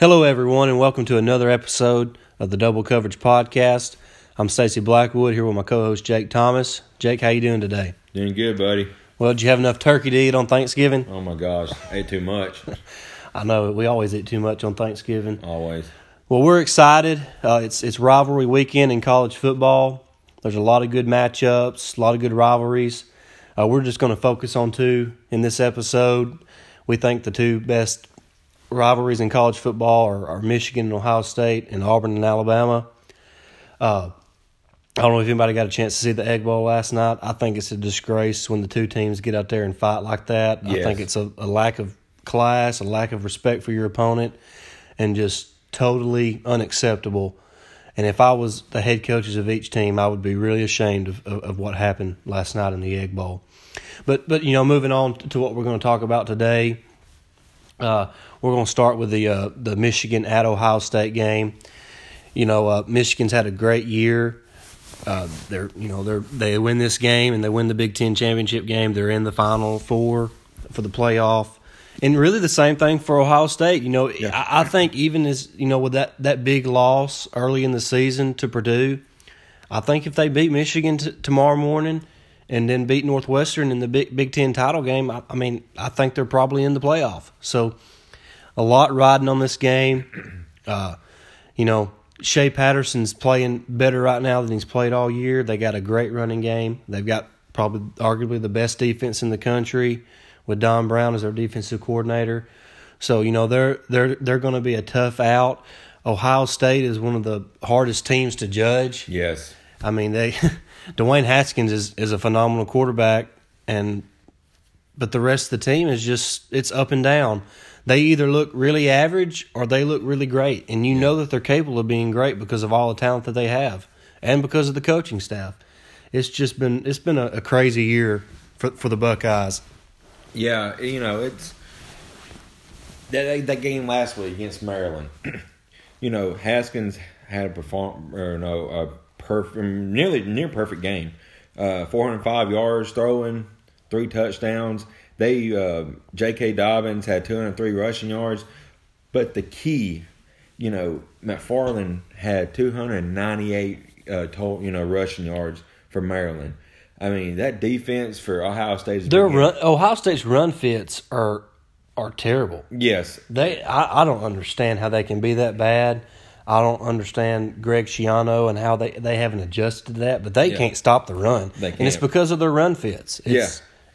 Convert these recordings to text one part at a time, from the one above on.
Hello, everyone, and welcome to another episode of the Double Coverage Podcast. I'm Stacy Blackwood here with my co-host Jake Thomas. Jake, how you doing today? Doing good, buddy. Well, did you have enough turkey to eat on Thanksgiving? Oh my gosh, ate too much. I know we always eat too much on Thanksgiving. Always. Well, we're excited. Uh, it's it's rivalry weekend in college football. There's a lot of good matchups, a lot of good rivalries. Uh, we're just going to focus on two in this episode. We think the two best rivalries in college football are, are Michigan and Ohio State and Auburn and Alabama. Uh, I don't know if anybody got a chance to see the Egg Bowl last night. I think it's a disgrace when the two teams get out there and fight like that. I think it's a, a lack of class, a lack of respect for your opponent, and just totally unacceptable. And if I was the head coaches of each team, I would be really ashamed of, of, of what happened last night in the Egg Bowl. But but you know, moving on to what we're going to talk about today, uh, we're going to start with the uh, the Michigan at Ohio State game. You know, uh, Michigan's had a great year. Uh, they're you know they're they win this game and they win the Big Ten championship game. They're in the Final Four for the playoff, and really the same thing for Ohio State. You know, I, I think even as you know with that that big loss early in the season to Purdue, I think if they beat Michigan t- tomorrow morning and then beat Northwestern in the Big Big Ten title game, I, I mean I think they're probably in the playoff. So a lot riding on this game. Uh, you know, Shea Patterson's playing better right now than he's played all year. They got a great running game. They've got probably arguably the best defense in the country with Don Brown as their defensive coordinator. So, you know, they're they're they're going to be a tough out. Ohio State is one of the hardest teams to judge. Yes. I mean, they Dwayne Haskins is is a phenomenal quarterback, and but the rest of the team is just it's up and down. They either look really average or they look really great, and you know that they're capable of being great because of all the talent that they have and because of the coaching staff. It's just been it's been a, a crazy year for for the Buckeyes. Yeah, you know it's that that game last week against Maryland. you know Haskins had a perform or no a perfect nearly near perfect game. Uh, 405 yards throwing, three touchdowns. They uh, J.K. Dobbins had 203 rushing yards, but the key, you know, McFarland had 298 uh, total, you know, rushing yards for Maryland. I mean, that defense for Ohio State is Their run, Ohio State's run fits are are terrible. Yes, They, I, I don't understand how they can be that bad. I don't understand Greg Schiano and how they, they haven't adjusted to that, but they Yeah. can't stop the run, They and it's because of their run fits. It's, Yeah.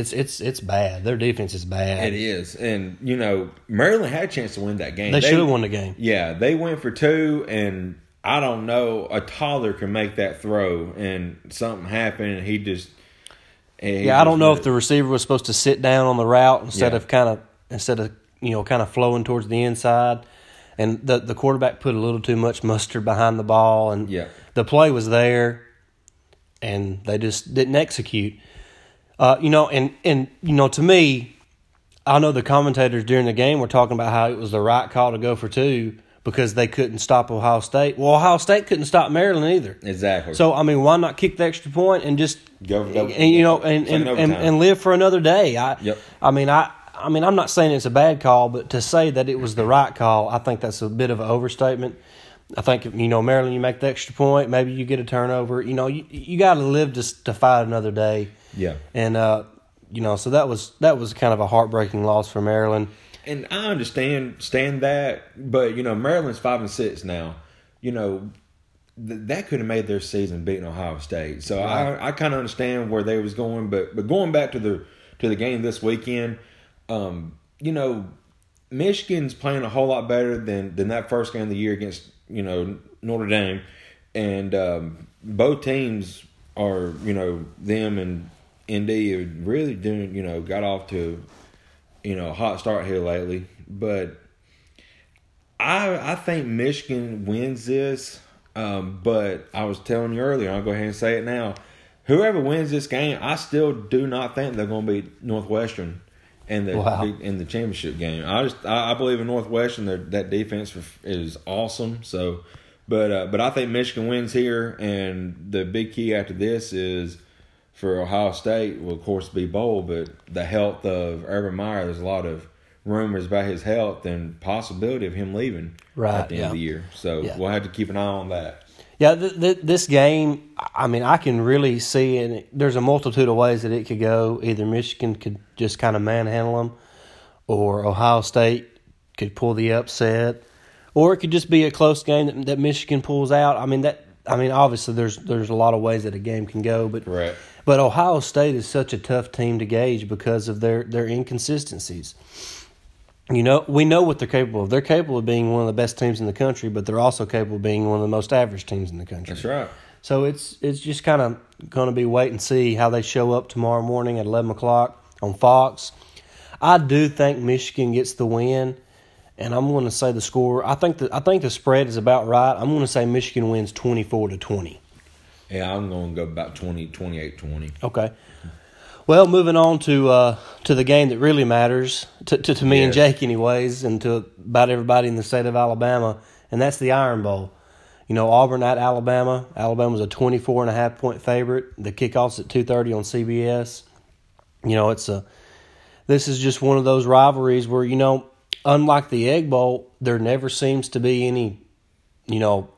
it's it's it's bad. Their defense is bad. it is. And, you know, Maryland had a chance to win that game. They should have won the game. Yeah, they went for two, and I don't know, a toddler can make that throw, and something happened, and he just. and he Yeah, I don't know let if the receiver was supposed to sit down on the route instead Yeah. of kind of instead of you know kind of flowing towards the inside, and the the quarterback put a little too much mustard behind the ball, and Yeah. the play was there, and they just didn't execute. Uh, you know, and and you know, to me, I know the commentators during the game were talking about how it was the right call to go for two because they couldn't stop Ohio State. Well, Ohio State couldn't stop Maryland either. Exactly. So I mean, why not kick the extra point and just Go for double- and you know and and, and, and live for another day? I Yep. I mean I I mean I'm not saying it's a bad call, but to say that it was the right call, I think that's a bit of an overstatement. I think you know Maryland, you make the extra point, maybe you get a turnover. You know you you got to live to to fight another day. Yeah. and uh, you know so that was that was kind of a heartbreaking loss for Maryland. and I understand stand that, but you know Maryland's five and six now. You know th- that could have made their season beating Ohio State. So I I kind of understand where they was going, but but going back to the to the game this weekend, um, you know Michigan's playing a whole lot better than than that first game of the year against you know Notre Dame, and um, both teams are you know them and ND are really doing you know got off to you know, a hot start here lately. But I I think Michigan wins this. Um, but I was telling you earlier, I'll go ahead and say it now. Whoever wins this game, I still do not think they're going to beat Northwestern in the Wow. in the championship game. I just I, I believe in Northwestern. Their, that defense is awesome. So, but uh, but I think Michigan wins here, and the big key after this is for Ohio State will of course be bowl, but the health of Urban Meyer. There's a lot of rumors about his health and possibility of him leaving Right, at the end yeah. of the year. So Yeah. we'll have to keep an eye on that. Yeah, th- th- this game, I mean, I can really see, and there's a multitude of ways that it could go. Either Michigan could just kind of manhandle them, or Ohio State could pull the upset, or it could just be a close game that, that Michigan pulls out. I mean, that, I mean, obviously, there's there's a lot of ways that a game can go, but Correct. but Ohio State is such a tough team to gauge because of their their inconsistencies. You know, we know what they're capable of. They're capable of being one of the best teams in the country, but they're also capable of being one of the most average teams in the country. That's right. So it's it's just kind of going to be wait and see how they show up tomorrow morning at eleven o'clock on Fox. I do think Michigan gets the win, and I'm going to say the score. I think the I think the spread is about right. I'm going to say Michigan wins twenty four to twenty. Yeah, I'm going to go about 20, 28, 20. Okay. Well, moving on to uh, to the game that really matters to to, to me and Jake, anyways, and to about everybody in the state of Alabama, and that's the Iron Bowl. You know, Auburn at Alabama. Alabama's a 24 and a half point favorite. The kickoff's at 2:30 on CBS. You know, it's a this is just one of those rivalries where you know, unlike the Egg Bowl, there never seems to be any, you know,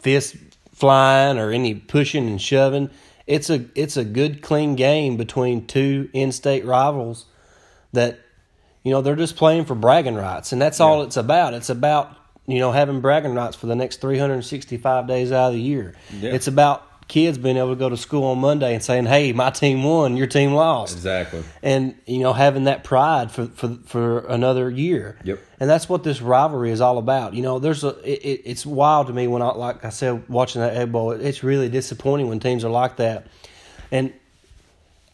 fist flying or any pushing and shoving. It's a it's a good clean game between two in-state rivals that you know they're just playing for bragging rights and that's all it's about. It's about you know having bragging rights for the next 365 days out of the year. Yeah. It's about kids being able to go to school on Monday and saying, "Hey, my team won, your team lost." Exactly. and you know having that pride for for for another year. Yep. And that's what this rivalry is all about. You know, there's a it, it, it's wild to me when I like I said watching that Egg Bowl. It, it's really disappointing when teams are like that. And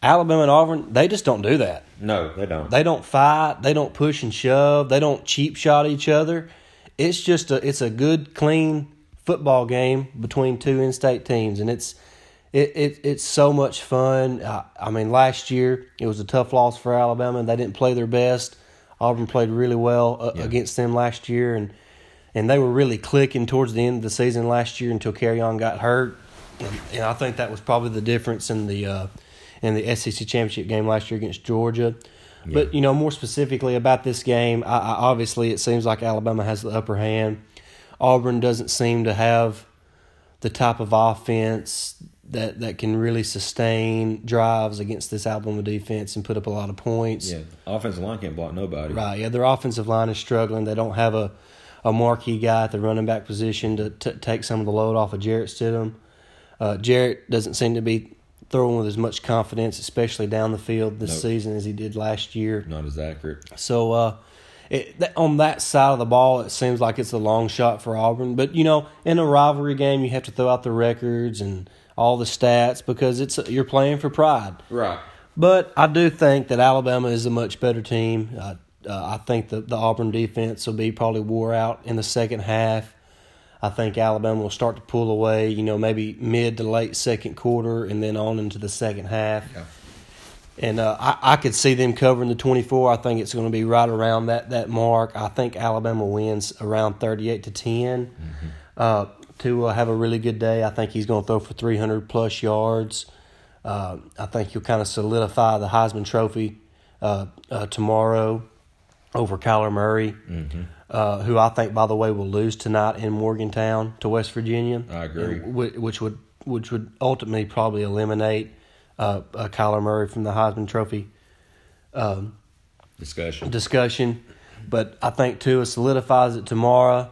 Alabama and Auburn, they just don't do that. No, they don't. They don't fight. They don't push and shove. They don't cheap shot each other. It's just a it's a good clean football game between two in-state teams, and it's it, it it's so much fun. I, I mean, last year it was a tough loss for Alabama. They didn't play their best. Auburn played really well uh, Yeah. against them last year, and and they were really clicking towards the end of the season last year until Kerryon got hurt, and, and I think that was probably the difference in the uh, in the SEC championship game last year against Georgia. But you know, more specifically about this game, I, I, obviously it seems like Alabama has the upper hand. Auburn doesn't seem to have the type of offense that that can really sustain drives against this Alabama defense and put up a lot of points. Yeah, offensive line can't block nobody. Right. Yeah, their offensive line is struggling. They don't have a, a marquee guy at the running back position to t- take some of the load off of Jarrett Stidham. Uh, Jarrett doesn't seem to be throwing with as much confidence, especially down the field this Nope. season as he did last year. Not as accurate. So uh, it, that, on that side of the ball, it seems like it's a long shot for Auburn. But you know, in a rivalry game, you have to throw out the records and all the stats because it's you're playing for pride. Right. But I do think that Alabama is a much better team. Uh, uh, I think the, the Auburn defense will be probably wore out in the second half. I think Alabama will start to pull away, you know, maybe mid to late second quarter and then on into the second half. Yeah. And uh, I, I could see them covering the 24. I think it's going to be right around that, that mark. I think Alabama wins around 38 to 10 uh, to uh, have a really good day. I think he's going to throw for 300 plus yards. Uh, I think he'll kind of solidify the Heisman Trophy uh, uh, tomorrow over Kyler Murray, uh, who I think, by the way, will lose tonight in Morgantown to West Virginia. I agree. And Which would which would ultimately probably eliminate uh, uh, Kyler Murray from the Heisman Trophy um, Discussion. discussion. But I think Tua solidifies it tomorrow,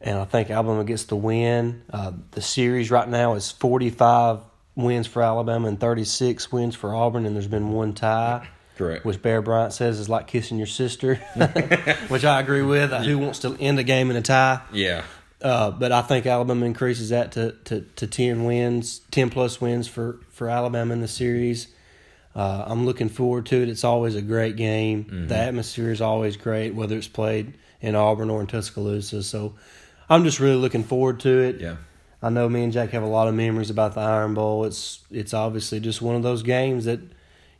and I think Alabama gets the win. Uh, the series right now is 45 wins for Alabama and 36 wins for Auburn, and there's been one tie. Correct. Which Bear Bryant says is like kissing your sister, which I agree with. Who wants to end a game in a tie? Yeah. Uh, but I think Alabama increases that to, to, to 10 wins, 10 plus wins for, for Alabama in the series. Uh, I'm looking forward to it. It's always a great game. The atmosphere is always great, whether it's played in Auburn or in Tuscaloosa. So I'm just really looking forward to it. Yeah. I know me and Jack have a lot of memories about the Iron Bowl. It's it's obviously just one of those games that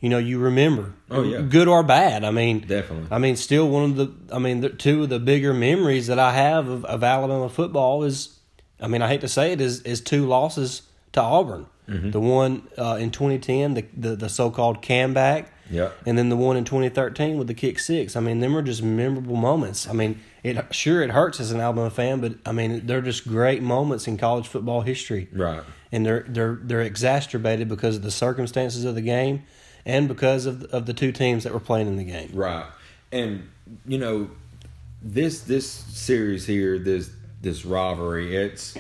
you know you remember. Oh, yeah. good or bad. I mean, Definitely. I mean, still one of the. I mean, the, two of the bigger memories that I have of, of Alabama football is, I mean, I hate to say it, is is two losses to Auburn. Mm-hmm. The one uh, in 2010, the the, the so called comeback, Yeah. And then the one in 2013 with the kick six. I mean, them are just memorable moments. I mean, it sure it hurts as an Alabama fan, but I mean, they're just great moments in college football history. Right. And they're they're they're exacerbated because of the circumstances of the game, and because of of the two teams that were playing in the game. Right. And you know, this this series here, this this rivalry, it's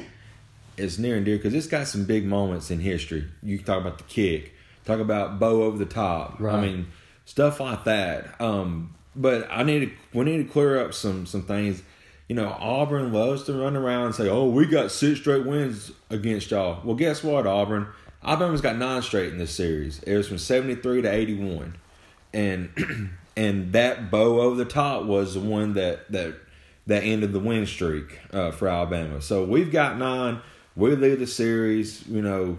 it's near and dear because it's got some big moments in history. You talk about the kick, talk about Bo over the top. Right. I mean, stuff like that. Um, but I need to we need to clear up some some things. You know, Auburn loves to run around and say, "Oh, we got six straight wins against y'all." Well, guess what, Auburn? Alabama's got nine straight in this series. It was from seventy three to eighty one, and and that Bo over the top was the one that that that ended the win streak uh, for Alabama. So we've got nine. We lead the series. You know,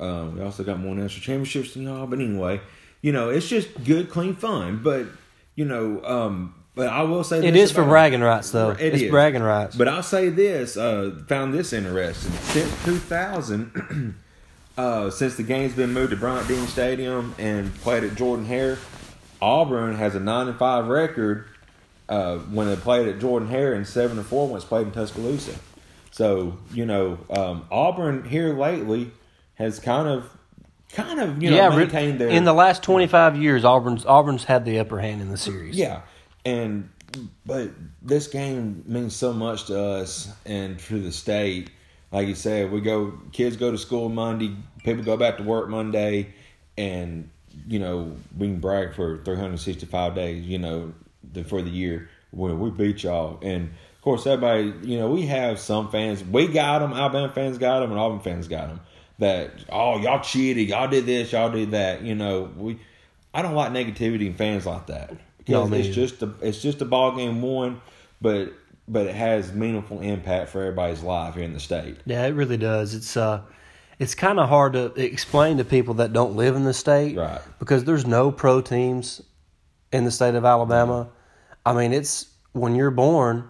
um, we also got more national championships than y'all. But anyway, you know, it's just good, clean fun. But you know, um, but I will say It is for bragging rights, though. It it's is. bragging rights. But I'll say this: uh, found this interesting. Since 2000, uh, since the game's been moved to Bryant-Denny Stadium and played at Jordan Hare, Auburn has a nine and five record uh, when they played at Jordan Hare, and seven and four when it's played in Tuscaloosa. So you know, um, Auburn here lately has kind of, kind of you know yeah, maintained their in the last 25 years, Auburn's Auburn's had the upper hand in the series. Yeah, and but this game means so much to us and to the state. Like you said, we go kids go to school Monday, people go back to work Monday, and you know we can brag for 365 days. You know, the, for the year when we beat y'all, and of course everybody, you know, we have some fans. We got them. Alabama fans got them, and Auburn fans got them. That oh y'all cheated, y'all did this, y'all did that. You know, we. I don't like negativity in fans like that No, because me it's just a it's just a ball game one, but but it has meaningful impact for everybody's life here in the state. Yeah, it really does. It's uh, it's kind of hard to explain to people that don't live in the state, Right. Because there's no pro teams in the state of Alabama. I mean, it's when you're born,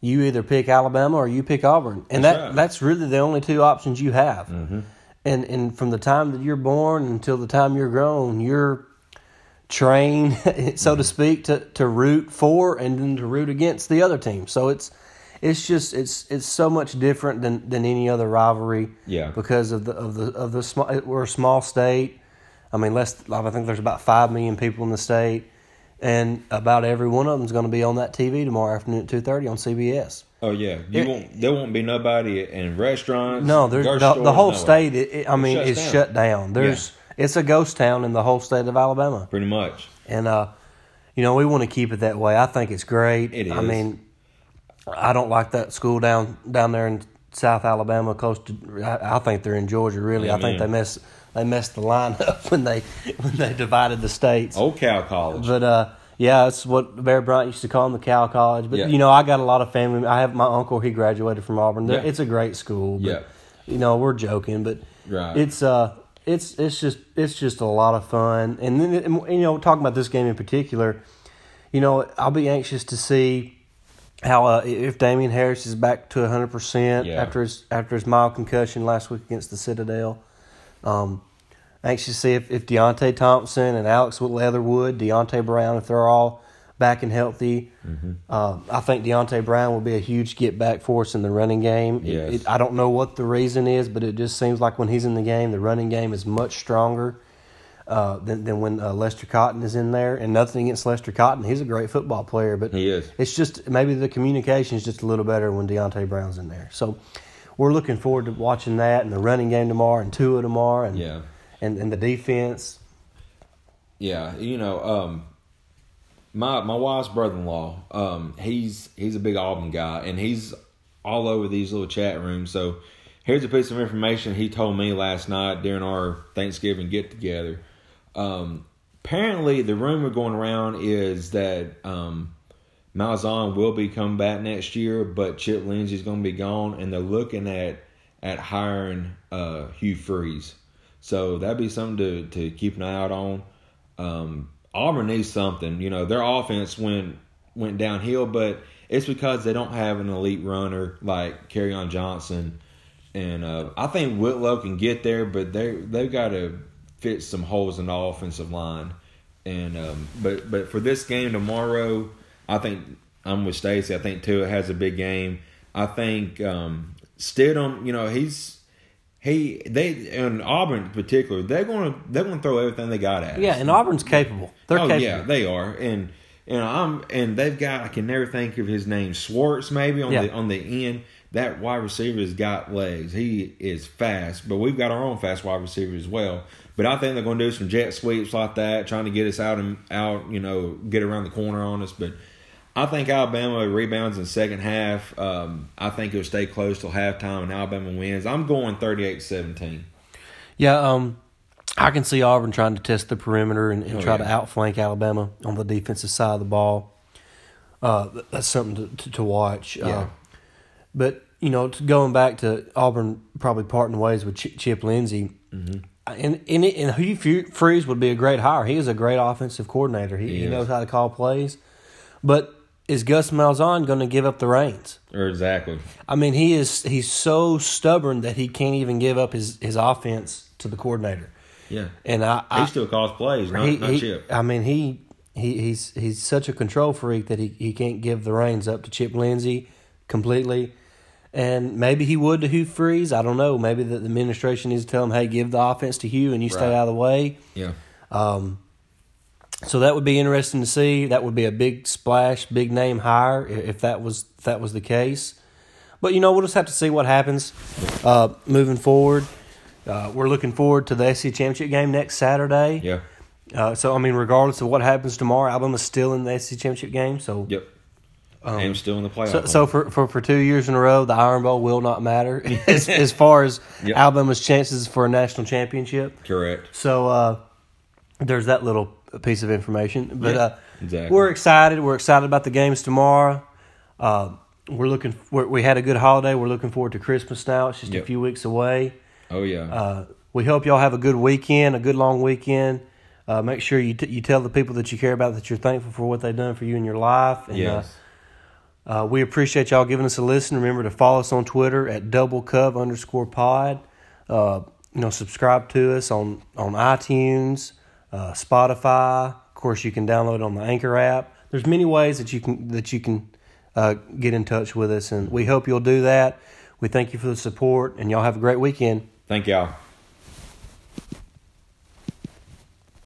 you either pick Alabama or you pick Auburn, and That's that right. that's really the only two options you have. Mm-hmm. And and from the time that you're born until the time you're grown, you're trained, so Mm-hmm. to speak, to, to root for and then to root against the other team. So it's it's just it's it's so much different than, than any other rivalry. Yeah. Because of the of the of the small we're a small state. I mean, less I think there's about five million people in the state, and about every one of them is going to be on that TV tomorrow afternoon at two thirty on CBS. Oh yeah, you It- won't. There won't be nobody in restaurants. No, there's the, the whole nowhere. state. It, it, I mean, shuts is down. shut down. There's it's a ghost town in the whole state of Alabama. pretty much. And uh, you know, we want to keep it that way. I think it's great. It I mean, I don't like that school down down there in South Alabama, close to. I, I think they're in Georgia. Really, I think they mess they messed the line up when they when they divided the states. Old Cow College. But uh, yeah, that's what Bear Bryant used to call them, the Cow College. But Yeah. you know, I got a lot of family. I have my uncle. He graduated from Auburn. Yeah. It's a great school. But, Yeah. You know, we're joking, but Right. it's uh, it's it's just it's just a lot of fun. And then and, you know, talking about this game in particular, you know, I'll be anxious to see how uh, if Damien Harris is back to hundred percent Yeah. after his after his mild concussion last week against the Citadel. Um, anxious to see if, if Deionte Thompson and Alex Leatherwood, Deonte Brown, if they're all back and healthy. Mm-hmm. Uh, I think Deonte Brown will be a huge get back for us in the running game. It- it- I don't know what the reason is, but it just seems like when he's in the game, the running game is much stronger uh, than, than when uh, Lester Cotton is in there. And nothing against Lester Cotton. He's a great football player, but He is. it's just maybe the communication is just a little better when Deonte Brown's in there. So we're looking forward to watching that and the running game tomorrow and Tua tomorrow and Yeah. and, and the defense. Yeah, you know, um, my my wife's brother in law, um, he's he's a big Auburn guy, and he's all over these little chat rooms. So here's a piece of information he told me last night during our Thanksgiving get together. Um, apparently, the rumor going around is that um, Malzahn will be coming back next year, but Chip Lindsey's going to be gone, and they're looking at at hiring uh, Hugh Freeze. So that'd be something to, to keep an eye out on. Um, Auburn needs something. You know, their offense went went downhill, but it's because they don't have an elite runner like on Johnson. And uh, I think Whitlow can get there, but they they've got to fit some holes in the offensive line. And um, but but for this game tomorrow, I think I'm with Stacy. I think Tua has a big game. I think um, Stidham, you know, he's he they and Auburn in particular, they're gonna they're gonna throw everything they got at. us. Yeah, and Auburn's capable. They're oh capable. yeah, they are, and and I'm and they've got I can never think of his name Schwartz maybe on Yeah. the on the end. That wide receiver has got legs. He is fast, but we've got our own fast wide receiver as well. But I think they're going to do some jet sweeps like that, trying to get us out and out, you know, get around the corner on us. But I think Alabama rebounds in the second half. Um, I think it'll stay close till halftime, and Alabama wins. I'm going 38-17. Yeah, um, I can see Auburn trying to test the perimeter and, and Oh, try to outflank Alabama on the defensive side of the ball. Uh, that's something to, to, to watch. Yeah. Uh, but you know, going back to Auburn, probably parting ways with Ch- Chip Lindsey, Mm-hmm. and and, and Hugh Freeze would be a great hire. He is a great offensive coordinator. He, He he knows how to call plays. But is Gus Malzahn going to give up the reins? Or exactly. I mean, he is he's so stubborn that he can't even give up his, his offense to the coordinator. Yeah. And I, He I still calls plays, not, he, not he- Chip. I mean, he, he he's he's such a control freak that he, he can't give the reins up to Chip Lindsey completely. And maybe he would to Hugh Freeze. I don't know. Maybe the administration needs to tell him, "Hey, give the offense to Hugh, and you stay out of the way." Yeah. Um, so that would be interesting to see. That would be a big splash, big name hire if that was if that was the case. But you know, we'll just have to see what happens uh, moving forward. Uh, we're looking forward to the SEC championship game next Saturday. Yeah. Uh, so I mean, regardless of what happens tomorrow, Alabama's still in the SEC championship game. So Yep. and still in the playoff. Um, so, so for, for for two years in a row, the Iron Bowl will not matter as, as far as Yep. Alabama's chances for a national championship. correct. So uh, there's that little piece of information. But Yeah, uh, exactly. we're excited. We're excited about the games tomorrow. Uh, we're looking. We're, we had a good holiday. We're looking forward to Christmas now. It's just a few weeks away. Oh yeah. Uh, we hope y'all have a good weekend, a good long weekend. Uh, make sure you t- you tell the people that you care about that you're thankful for what they've done for you in your life. And, yes. uh, uh, we appreciate y'all giving us a listen. Remember to follow us on Twitter at double cub underscore pod. Uh, you know, subscribe to us on on iTunes, uh, Spotify. Of course, you can download it on the Anchor app. There's many ways that you can that you can uh, get in touch with us, and we hope you'll do that. We thank you for the support, and y'all have a great weekend. Thank y'all.